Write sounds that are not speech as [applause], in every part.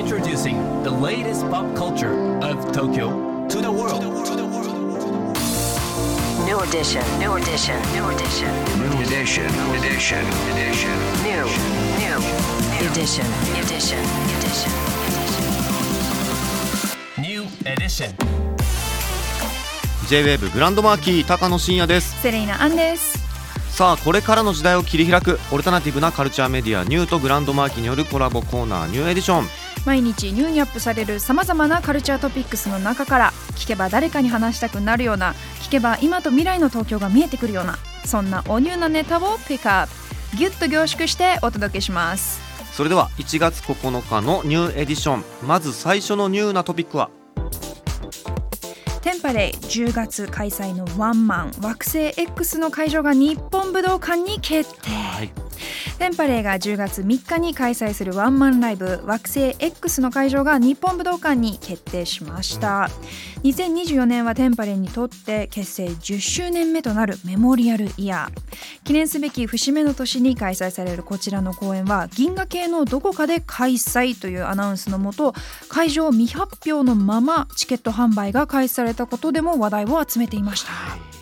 Introducing the latest pop culture of Tokyo to the world. New edition, new edition, new edition, New edition, edition, edition. new, new, edition, edition, edition. New edition. J-WAVE グランドマーキー高野真也ですセレイナアンですさあこれからの時代を切り開くオルタナティブなカルチャーメディアニューとグランドマーキーによるコラボコーナーニューエディション毎日ニューにアップされるさまざまなカルチャートピックスの中から聞けば誰かに話したくなるような聞けば今と未来の東京が見えてくるようなそんなおニューなネタをピックアップギュッと凝縮してお届けします。それでは1月9日のニューエディション。まず最初のニューなトピックは？ Tempalay 10月開催のワンマン。惑星 X の会場が日本武道館に決定、はいテンパレイが10月3日に開催するワンマンライブ惑星 X の会場が日本武道館に決定しました、2024年はテンパレイにとって結成10周年目となるメモリアルイヤー。記念すべき節目の年に開催されるこちらの公演は銀河系のどこかで開催というアナウンスのもと会場未発表のままチケット販売が開始されたことでも話題を集めていました、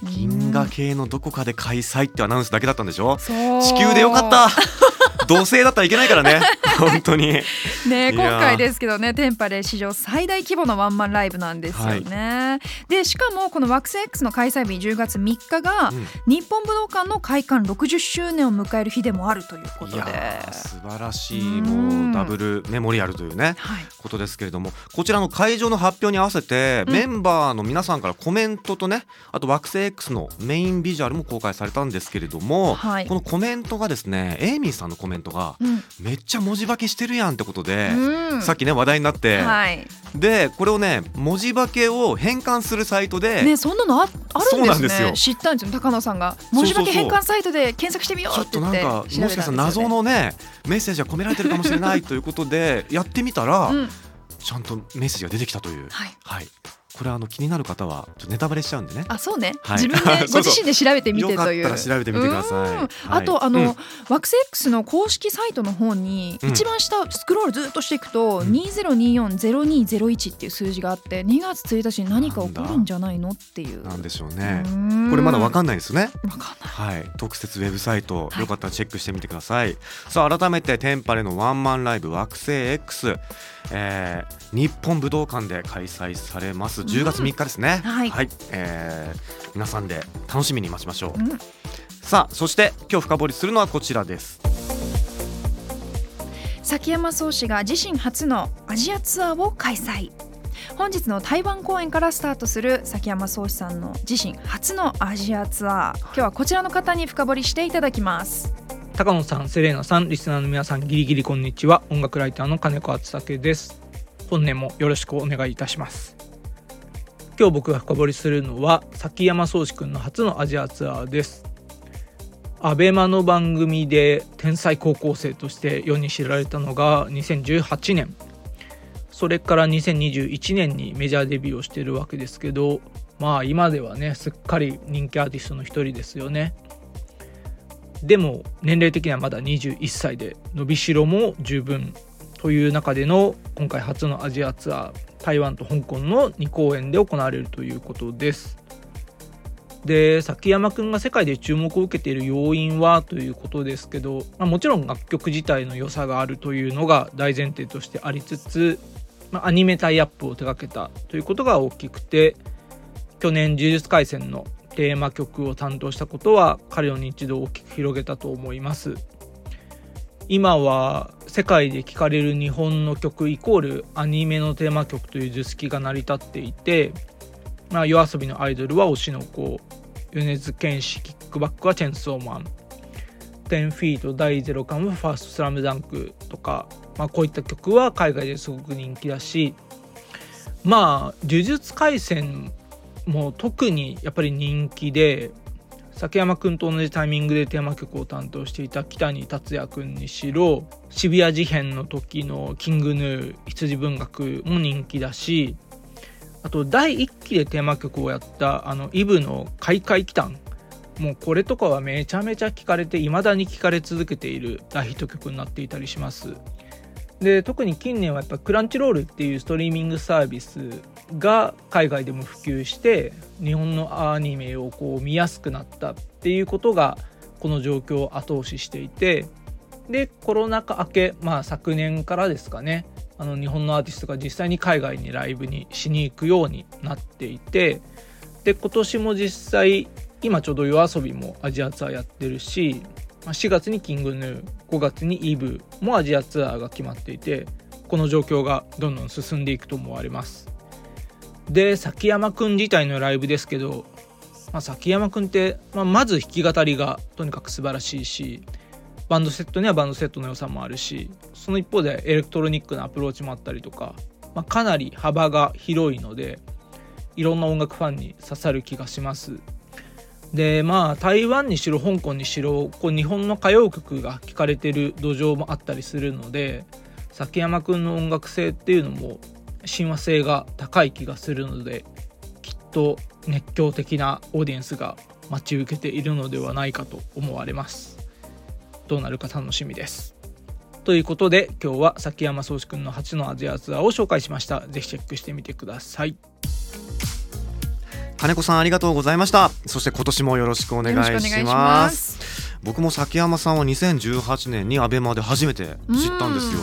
銀河系のどこかで開催ってアナウンスだけだったんでしょ？地球でよかった。土星だったらいけないからね本当に。ね今回ですけどねテンパレ史上最大規模のワンマンライブなんですよね、でしかもこの惑星 X の開催日10月3日がうん。日本武道館の開館60周年を迎える日でもあるということで。いやー素晴らしいうん。もうダブルメモリアルというねはい。ことですけれどもこちらの会場の発表に合わせて、うん。メンバーの皆さんからコメントとねあと惑星 X のメインビジュアルも公開されたんですけれども、はい。このコメントがですねエイミーさんのコメントがうん。めっちゃ文字化けしてるやんってことで、うん。さっきね話題になって、はい。でこれをね文字化けを変換するサイトで、ねそんなのああるんですなんですよ。ね知ったんですよ高野さんが。文字化け変換サイトで検索してみようちょってとなんっ言ってかもしかしたら謎のねメッセージが込められてるかもしれないということでやってみたら、うん。ちゃんとメッセージが出てきたという。はい。はいこれあの気になる方はちょっとネタバレしちゃうんでね。あそうね、はい。自分で [laughs] そうそう。ご自身で調べてみてという。ったら調べてみてください。うん。はい。あとあの、うん。惑星 X の公式サイトの方に、うん。一番下スクロールずっとしていくと、うん。2024-0201っていう数字があって2月1日に何か起こるんじゃないのっていう。なんでしょうね。うん。これまだわかんないですね。わかんない。はい、特設ウェブサイト、はい。よかったらチェックしてみてください。さあ改めてテンパレのワンマンライブ惑星 X、えー日本武道館で開催されます。10月3日ですね。はいえー皆さんで楽しみに待ちましょう。うんさあそして今日深掘りするのはこちらです。崎山壮志が自身初のアジアツアーを開催本日の台湾公演からスタートする崎山壮志さんの自身初のアジアツアー今日はこちらの方に深掘りしていただきます高野さん、セレーナさん、リスナーの皆さん、ギリギリこんにちは。音楽ライターの金子敦武です。本年もよろしくお願いいたします。今日僕が深掘りするのは、崎山壮志くんの初のアジアツアーです。アベマの番組で天才高校生として世に知られたのが2018年。それから2021年にメジャーデビューをしてるわけですけど、まあ今ではね、すっかり人気アーティストの一人ですよね。でも年齢的にはまだ21歳で伸びしろも十分という中での今回初のアジアツアー台湾と香港の2公演で行われるということです。で崎山くんが世界で注目を受けている要因はということですけど、まあ、もちろん楽曲自体の良さがあるというのが大前提としてありつつ、まあ、アニメタイアップを手掛けたということが大きくて去年「呪術廻戦」のテーマ曲を担当したことは彼の認知度を大きく広げたと思います今は世界で聴かれる日本の曲イコールアニメのテーマ曲という図式が成り立っていて、まあ、夜遊びのアイドルは推しの子米津玄師キックバックはチェンソーマン。10フィート第0巻はファーストスラムダンクとか、まあ、こういった曲は海外ですごく人気だしまあ呪術廻戦も特にやっぱり人気で崎山くんと同じタイミングでテーマ曲を担当していた北に達也くんにしろ渋谷事変の時のキングヌー羊文学も人気だしあと第1期でテーマ曲をやったあのイブの「開会期間」もうこれとかはめちゃめちゃ聴かれて未だに聴かれ続けている大ヒット曲になっていたりします。で特に近年はやっぱクランチロールっていうストリーミングサービスが海外でも普及して日本のアニメをこう見やすくなったっていうことがこの状況を後押ししていてでコロナ禍明け、まあ、昨年からですかねあの日本のアーティストが実際に海外にライブにしに行くようになっていてで今年も実際今ちょうど YOASOBI もアジアツアーやってるし4月にキングヌー5月にイブもアジアツアーが決まっていてこの状況がどんどん進んでいくと思われます。で崎山くん自体のライブですけど、まあ、崎山くんって、まあ、まず弾き語りがとにかく素晴らしいしバンドセットにはバンドセットの良さもあるしその一方でエレクトロニックなアプローチもあったりとか、まあ、かなり幅が広いのでいろんな音楽ファンに刺さる気がします。でまあ台湾にしろ香港にしろこう日本の歌謡曲が聴かれてる土壌もあったりするので崎山くんの音楽性っていうのも親和性が高い気がするのできっと熱狂的なオーディエンスが待ち受けているのではないかと思われます。どうなるか楽しみです。ということで今日は崎山壮志くんの初のアジアツアーを紹介しました。ぜひチェックしてみてください。金子さんありがとうございました。そして今年もよろしくお願いします。僕も崎山さんは2018年にアベマで初めて知ったんですよ。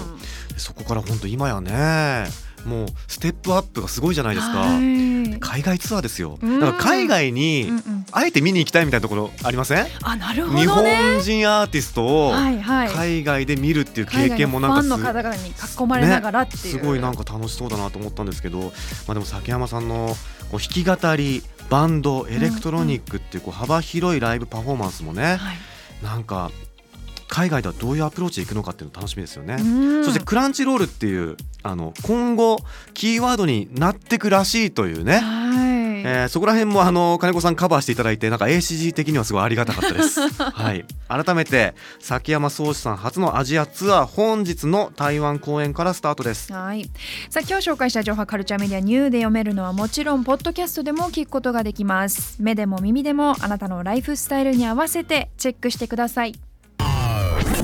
そこから本当今やねもうステップアップがすごいじゃないですか。はい。海外ツアーですよ。うん。だから海外にうんうん。あえて見に行きたいみたいなところありません？あなるほ日どね。本人アーティストを海外で見るっていう経験もなんかすァンの方々に囲まれながらっていう、すごいなんか楽しそうだなと思ったんですけど、まあ、でも崎山さんのこう弾き語りバンドエレクトロニックっていうこう幅広いライブパフォーマンスもね、はい。なんか海外ではどういうアプローチでいくのかっていうの楽しみですよね。うん。そして Crunchyroll っていうあの今後キーワードになってくらしいというね、はい、えーそこら辺もあの金子さんカバーしていただいてなんか ACG 的にはすごいありがたかったです。[laughs] はい、改めて崎山蒼志さん初のアジアツアー本日の台湾公演からスタートです。はい、さあ今日紹介した情報カルチャーメディアニューで読めるのはもちろんポッドキャストでも聞くことができます。目でも耳でもあなたのライフスタイルに合わせてチェックしてください